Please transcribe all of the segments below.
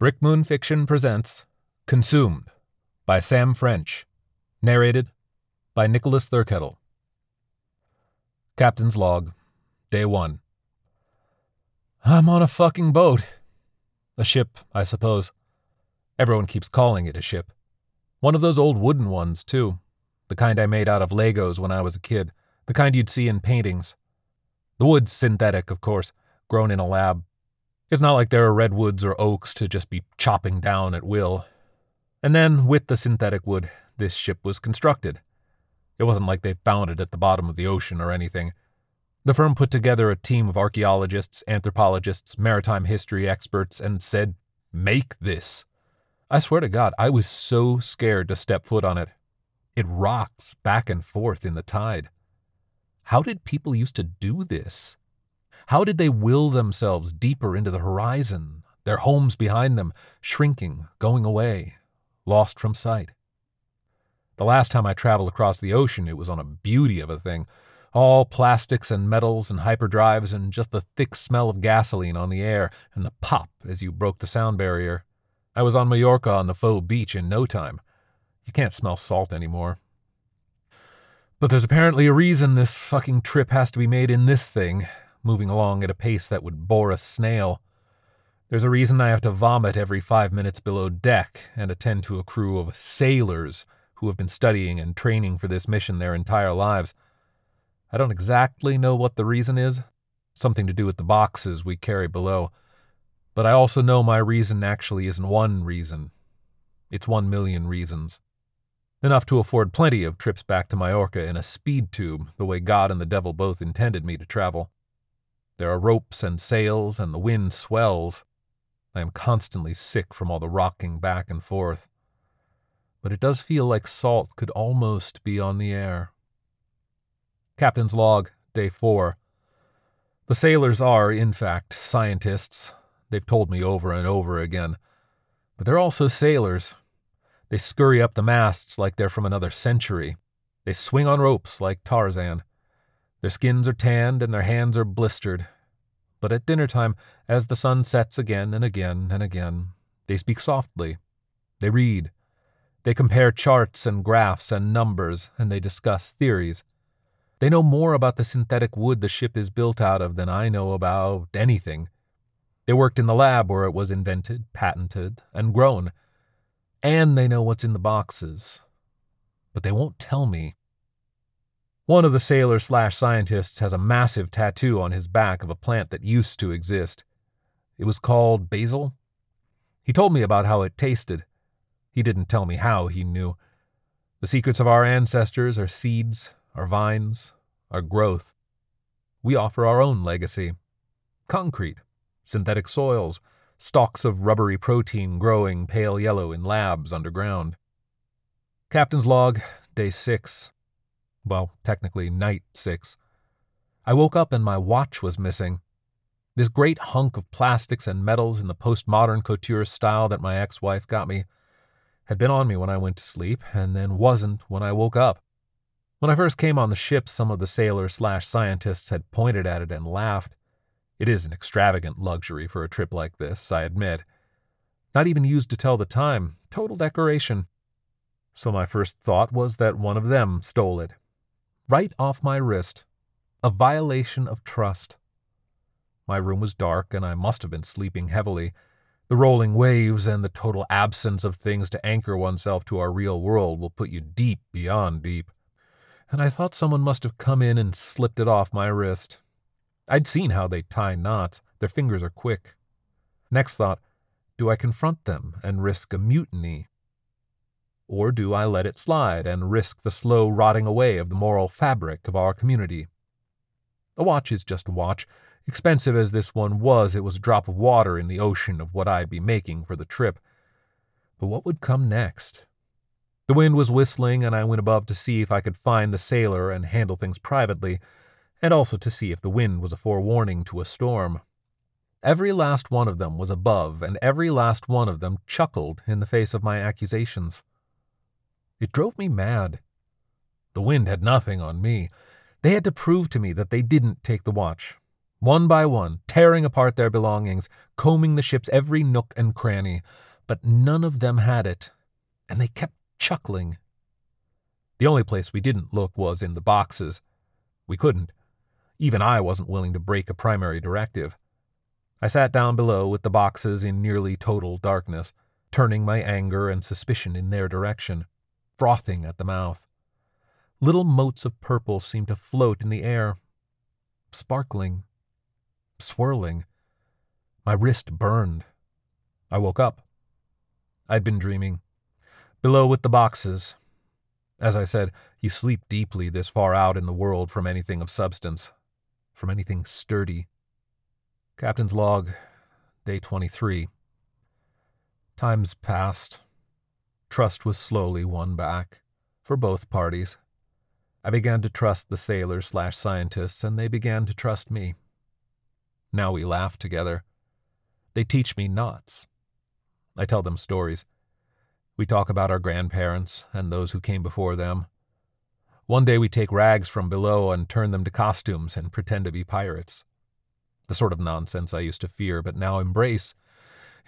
Brick Moon Fiction presents Consumed by Sam French. Narrated by Nicholas Thurkettle. Captain's Log, Day 1. I'm on a fucking boat. A ship, I suppose. Everyone keeps calling it a ship. One of those old wooden ones, too. The kind I made out of Legos when I was a kid. The kind you'd see in paintings. The wood's synthetic, of course, grown in a lab. It's not like there are redwoods or oaks to just be chopping down at will. And then, with the synthetic wood, this ship was constructed. It wasn't like they found it at the bottom of the ocean or anything. The firm put together a team of archaeologists, anthropologists, maritime history experts, and said, Make this. I swear to God, I was so scared to step foot on it. It rocks back and forth in the tide. How did people used to do this? How did they will themselves deeper into the horizon, their homes behind them, shrinking, going away, lost from sight? The last time I traveled across the ocean, it was on a beauty of a thing. All plastics and metals and hyperdrives, and just the thick smell of gasoline on the air, and the pop as you broke the sound barrier. I was on Mallorca on the faux beach in no time. You can't smell salt anymore. But there's apparently a reason this fucking trip has to be made in this thing, moving along at a pace that would bore a snail. There's a reason I have to vomit every five minutes below deck and attend to a crew of sailors who have been studying and training for this mission their entire lives. I don't exactly know what the reason is, something to do with the boxes we carry below. But I also know my reason actually isn't one reason. It's one million reasons. Enough to afford plenty of trips back to Majorca in a speed tube, the way God and the devil both intended me to travel. There are ropes and sails, and the wind swells. I am constantly sick from all the rocking back and forth. But it does feel like salt could almost be on the air. Captain's Log, Day 4. The sailors are, in fact, scientists, They've told me over and over again. But they're also sailors. They scurry up the masts like they're from another century. They swing on ropes like Tarzan. Their skins are tanned and their hands are blistered. But at dinner time, as the sun sets again and again and again, they speak softly. They read. They compare charts and graphs and numbers, and they discuss theories. They know more about the synthetic wood the ship is built out of than I know about anything. They worked in the lab where it was invented, patented, and grown. And they know what's in the boxes. But they won't tell me. One of the sailor slash scientists has a massive tattoo on his back of a plant that used to exist. It was called basil. He told me about how it tasted. He didn't tell me how he knew. The secrets of our ancestors are seeds, our vines, our growth. We offer our own legacy concrete synthetic soils, stalks of rubbery protein growing pale yellow in labs underground. Captain's log, day six. Well, technically, night six. I woke up and my watch was missing. This great hunk of plastics and metals in the postmodern couture style that my ex wife got me had been on me when I went to sleep and then wasn't when I woke up. When I first came on the ship, some of the sailors slash scientists had pointed at it and laughed. It is an extravagant luxury for a trip like this, I admit. Not even used to tell the time, total decoration. So my first thought was that one of them stole it. Right off my wrist. A violation of trust. My room was dark, and I must have been sleeping heavily. The rolling waves and the total absence of things to anchor oneself to our real world will put you deep beyond deep. And I thought someone must have come in and slipped it off my wrist. I'd seen how they tie knots, their fingers are quick. Next thought, do I confront them and risk a mutiny? Or do I let it slide and risk the slow rotting away of the moral fabric of our community? A watch is just a watch. Expensive as this one was, it was a drop of water in the ocean of what I'd be making for the trip. But what would come next? The wind was whistling, and I went above to see if I could find the sailor and handle things privately and also to see if the wind was a forewarning to a storm. Every last one of them was above, and every last one of them chuckled in the face of my accusations. It drove me mad. The wind had nothing on me. They had to prove to me that they didn't take the watch. one by one, tearing apart their belongings, combing the ship's every nook and cranny, but none of them had it, and they kept chuckling. The only place we didn't look was in the boxes. We couldn't. Even I wasn't willing to break a primary directive. I sat down below with the boxes in nearly total darkness, turning my anger and suspicion in their direction, frothing at the mouth. Little motes of purple seemed to float in the air, sparkling, swirling. My wrist burned. I woke up. I'd been dreaming. Below with the boxes. As I said, you sleep deeply this far out in the world from anything of substance, from anything sturdy. Captain's log, day 23. Times passed. Trust was slowly won back, for both parties. I began to trust the sailors slash scientists, and they began to trust me. Now we laugh together. They teach me knots. I tell them stories. We talk about our grandparents and those who came before them. One day we take rags from below and turn them to costumes and pretend to be pirates the sort of nonsense I used to fear but now embrace.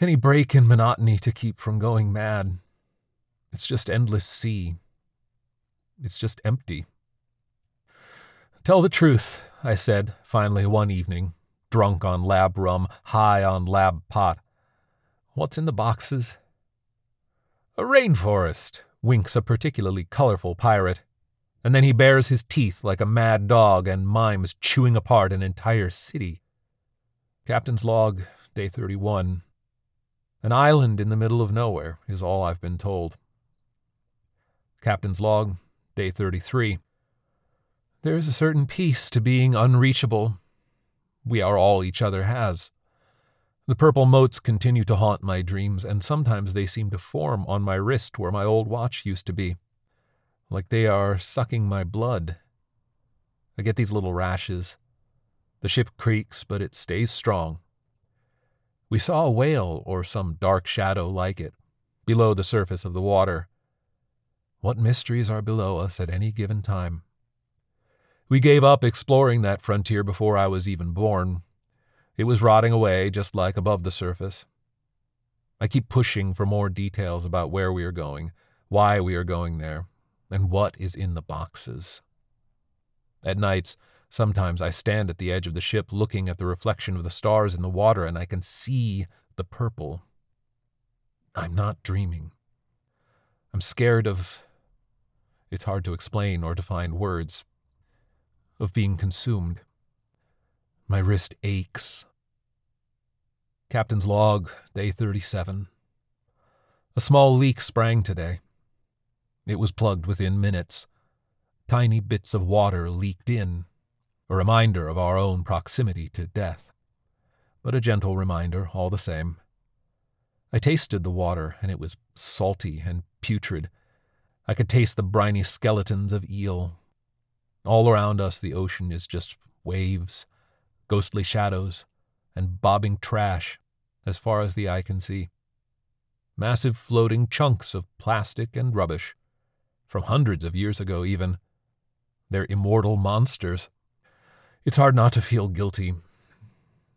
Any break in monotony to keep from going mad. It's just endless sea. It's just empty. Tell the truth, I said, finally, one evening, drunk on lab rum, high on lab pot. What's in the boxes? A rainforest, winks a particularly colorful pirate. And then he bares his teeth like a mad dog and mimes chewing apart an entire city. Captain's log, day 31. An island in the middle of nowhere is all I've been told. Captain's log, day 33. There is a certain peace to being unreachable. We are all each other has. The purple motes continue to haunt my dreams, and sometimes they seem to form on my wrist where my old watch used to be, like they are sucking my blood. I get these little rashes, the ship creaks, but it stays strong. We saw a whale or some dark shadow like it, below the surface of the water. What mysteries are below us at any given time? We gave up exploring that frontier before I was even born. It was rotting away just like above the surface. I keep pushing for more details about where we are going, why we are going there, and what is in the boxes. At nights, Sometimes I stand at the edge of the ship looking at the reflection of the stars in the water and I can see the purple. I'm not dreaming. I'm scared of. It's hard to explain or to find words. Of being consumed. My wrist aches. Captain's log, day 37. A small leak sprang today. It was plugged within minutes. Tiny bits of water leaked in a reminder of our own proximity to death, but a gentle reminder all the same. I tasted the water, and it was salty and putrid. I could taste the briny skeletons of eel. All around us, the ocean is just waves, ghostly shadows, and bobbing trash as far as the eye can see. Massive floating chunks of plastic and rubbish, from hundreds of years ago even. They're immortal monsters. It's hard not to feel guilty.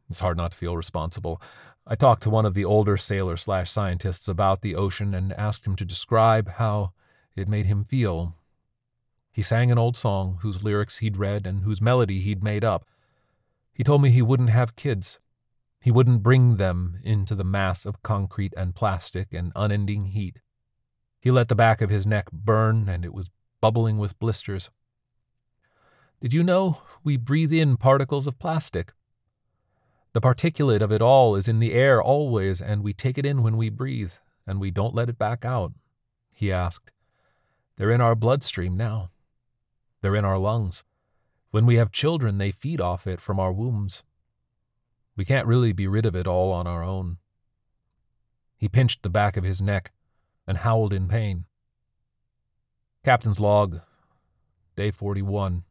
It's hard not to feel responsible. I talked to one of the older sailor slash scientists about the ocean and asked him to describe how it made him feel. He sang an old song whose lyrics he'd read and whose melody he'd made up. He told me he wouldn't have kids. He wouldn't bring them into the mass of concrete and plastic and unending heat. He let the back of his neck burn, and it was bubbling with blisters. Did you know we breathe in particles of plastic? The particulate of it all is in the air always, and we take it in when we breathe, and we don't let it back out, he asked. They're in our bloodstream now. They're in our lungs. When we have children, they feed off it from our wombs. We can't really be rid of it all on our own. He pinched the back of his neck and howled in pain. Captain's log, day 41.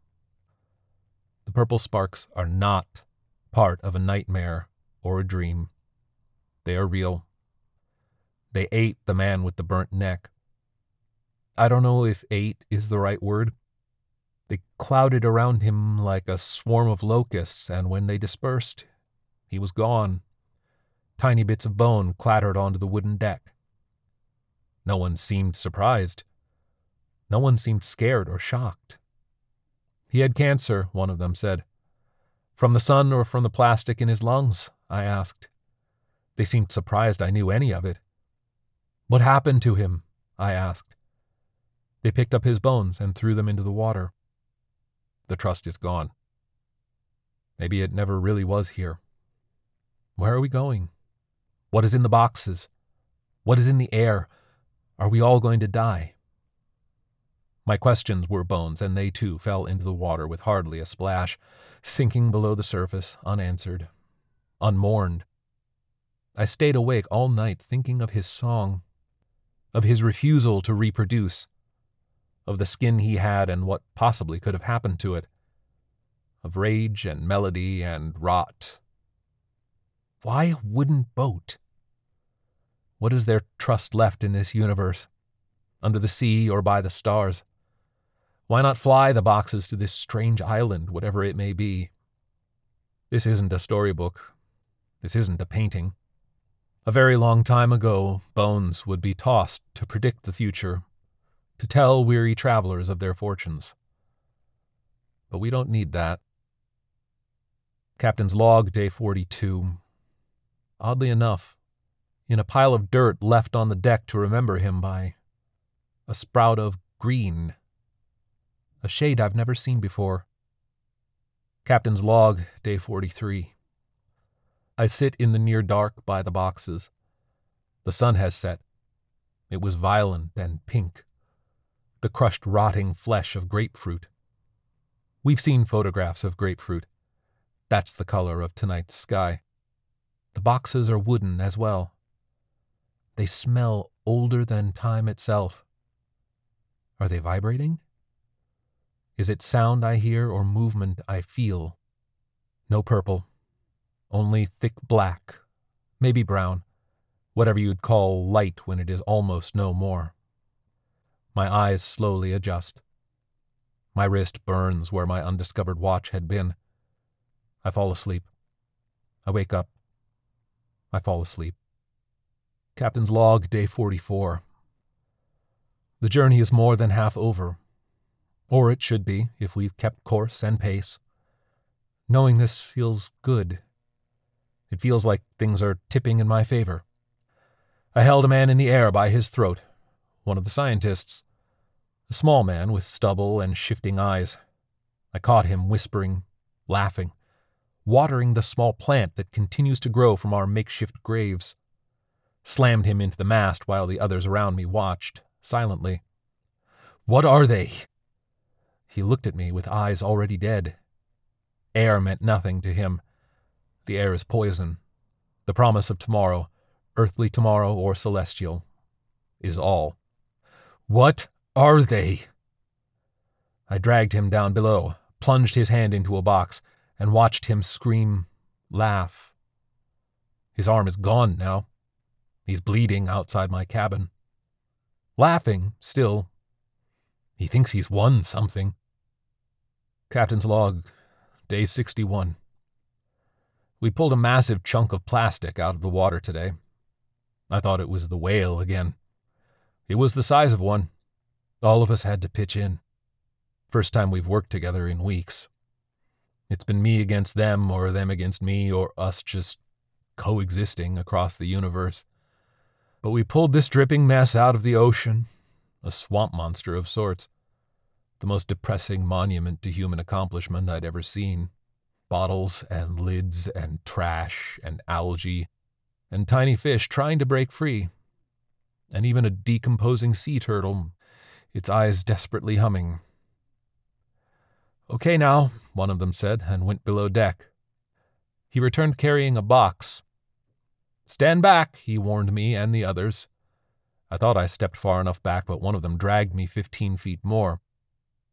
The purple sparks are not part of a nightmare or a dream. They are real. They ate the man with the burnt neck. I don't know if ate is the right word. They clouded around him like a swarm of locusts, and when they dispersed, he was gone. Tiny bits of bone clattered onto the wooden deck. No one seemed surprised. No one seemed scared or shocked. He had cancer, one of them said. From the sun or from the plastic in his lungs? I asked. They seemed surprised I knew any of it. What happened to him? I asked. They picked up his bones and threw them into the water. The trust is gone. Maybe it never really was here. Where are we going? What is in the boxes? What is in the air? Are we all going to die? My questions were bones, and they too fell into the water with hardly a splash, sinking below the surface, unanswered, unmourned. I stayed awake all night thinking of his song, of his refusal to reproduce, of the skin he had and what possibly could have happened to it, of rage and melody and rot. Why a wooden boat? What is there trust left in this universe, under the sea or by the stars? Why not fly the boxes to this strange island, whatever it may be? This isn't a storybook. This isn't a painting. A very long time ago, bones would be tossed to predict the future, to tell weary travelers of their fortunes. But we don't need that. Captain's log, day 42. Oddly enough, in a pile of dirt left on the deck to remember him by. A sprout of green. A shade I've never seen before. Captain's log, day 43. I sit in the near dark by the boxes. The sun has set. It was violent and pink. The crushed, rotting flesh of grapefruit. We've seen photographs of grapefruit. That's the color of tonight's sky. The boxes are wooden as well. They smell older than time itself. Are they vibrating? Is it sound I hear or movement I feel? No purple, only thick black, maybe brown, whatever you'd call light when it is almost no more. My eyes slowly adjust. My wrist burns where my undiscovered watch had been. I fall asleep. I wake up. I fall asleep. Captain's log, day 44. The journey is more than half over. Or it should be, if we've kept course and pace. Knowing this feels good. It feels like things are tipping in my favor. I held a man in the air by his throat, one of the scientists, a small man with stubble and shifting eyes. I caught him whispering, laughing, watering the small plant that continues to grow from our makeshift graves slammed him into the mast while the others around me watched, silently. What are they? He looked at me with eyes already dead. Air meant nothing to him. The air is poison. The promise of tomorrow, earthly tomorrow or celestial, is all. What are they? I dragged him down below, plunged his hand into a box, and watched him scream, laugh. His arm is gone now. He's bleeding outside my cabin. Laughing, still. He thinks he's won something. Captain's log, day 61. We pulled a massive chunk of plastic out of the water today. I thought it was the whale again. It was the size of one. All of us had to pitch in. First time we've worked together in weeks. It's been me against them, or them against me, or us just coexisting across the universe. But we pulled this dripping mess out of the ocean, a swamp monster of sorts. The most depressing monument to human accomplishment I'd ever seen. Bottles and lids and trash and algae and tiny fish trying to break free. And even a decomposing sea turtle, its eyes desperately humming. Okay now, one of them said, and went below deck. He returned carrying a box, Stand back, he warned me and the others. I thought I stepped far enough back, but one of them dragged me fifteen feet more.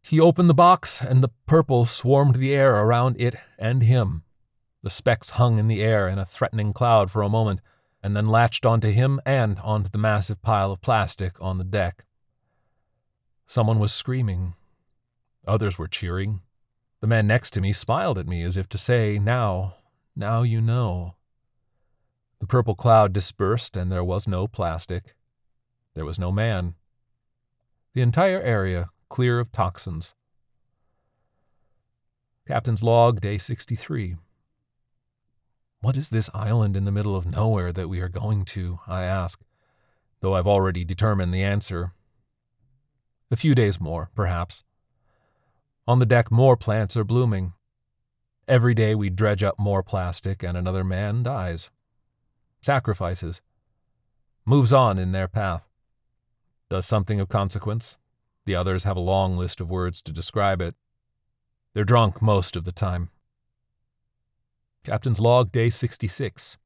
He opened the box, and the purple swarmed the air around it and him. The specks hung in the air in a threatening cloud for a moment, and then latched onto him and onto the massive pile of plastic on the deck. Someone was screaming. Others were cheering. The man next to me smiled at me as if to say, Now, now you know. The purple cloud dispersed, and there was no plastic. There was no man. The entire area clear of toxins. Captain's log, day 63. What is this island in the middle of nowhere that we are going to? I ask, though I've already determined the answer. A few days more, perhaps. On the deck, more plants are blooming. Every day we dredge up more plastic, and another man dies. Sacrifices. Moves on in their path. Does something of consequence. The others have a long list of words to describe it. They're drunk most of the time. Captain's Log, Day 66.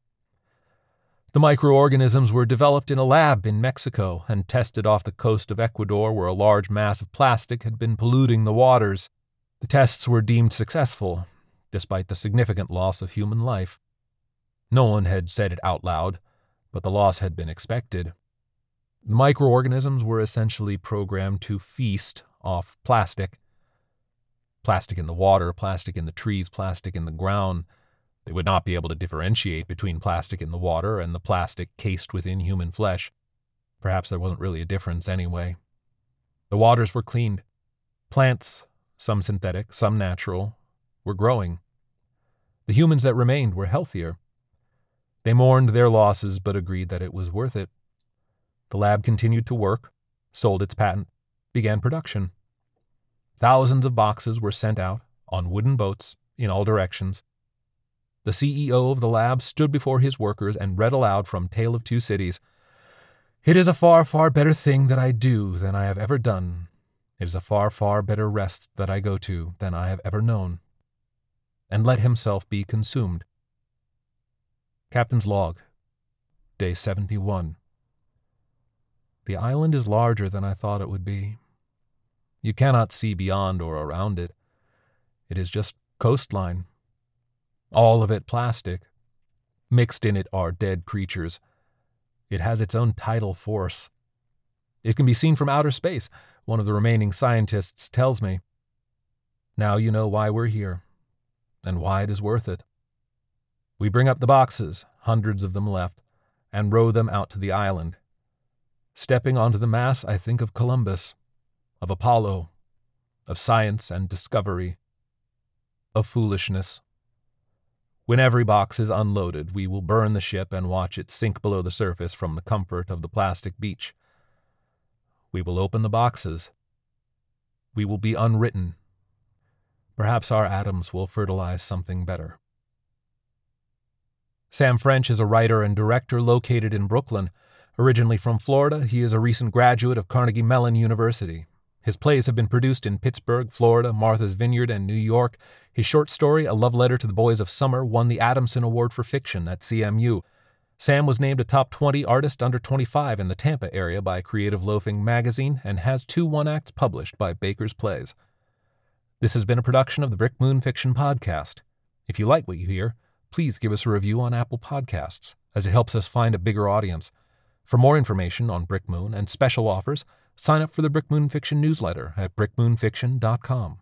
The microorganisms were developed in a lab in Mexico and tested off the coast of Ecuador, where a large mass of plastic had been polluting the waters. The tests were deemed successful, despite the significant loss of human life. No one had said it out loud, but the loss had been expected. The microorganisms were essentially programmed to feast off plastic. Plastic in the water, plastic in the trees, plastic in the ground they would not be able to differentiate between plastic in the water and the plastic cased within human flesh. Perhaps there wasn't really a difference anyway. The waters were cleaned. Plants, some synthetic, some natural, were growing. The humans that remained were healthier. They mourned their losses but agreed that it was worth it. The lab continued to work, sold its patent, began production. Thousands of boxes were sent out on wooden boats in all directions the CEO of the lab stood before his workers and read aloud from Tale of Two Cities It is a far, far better thing that I do than I have ever done. It is a far, far better rest that I go to than I have ever known. And let himself be consumed. Captain's Log, Day 71. The island is larger than I thought it would be. You cannot see beyond or around it. It is just coastline all of it plastic. Mixed in it are dead creatures. It has its own tidal force. It can be seen from outer space, one of the remaining scientists tells me. Now you know why we're here, and why it is worth it. We bring up the boxes, hundreds of them left, and row them out to the island. Stepping onto the mass, I think of Columbus, of Apollo, of science and discovery, of foolishness. When every box is unloaded, we will burn the ship and watch it sink below the surface from the comfort of the plastic beach. We will open the boxes. We will be unwritten. Perhaps our atoms will fertilize something better. Sam French is a writer and director located in Brooklyn. Originally from Florida, he is a recent graduate of Carnegie Mellon University. His plays have been produced in Pittsburgh, Florida, Martha's Vineyard, and New York. His short story, A Love Letter to the Boys of Summer, won the Adamson Award for Fiction at CMU. Sam was named a top 20 artist under 25 in the Tampa area by Creative Loafing magazine and has two one acts published by Baker's Plays. This has been a production of the Brick Moon Fiction Podcast. If you like what you hear, please give us a review on Apple Podcasts, as it helps us find a bigger audience. For more information on Brick Moon and special offers, Sign up for the Brick Moon Fiction newsletter at brickmoonfiction.com.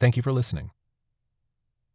Thank you for listening.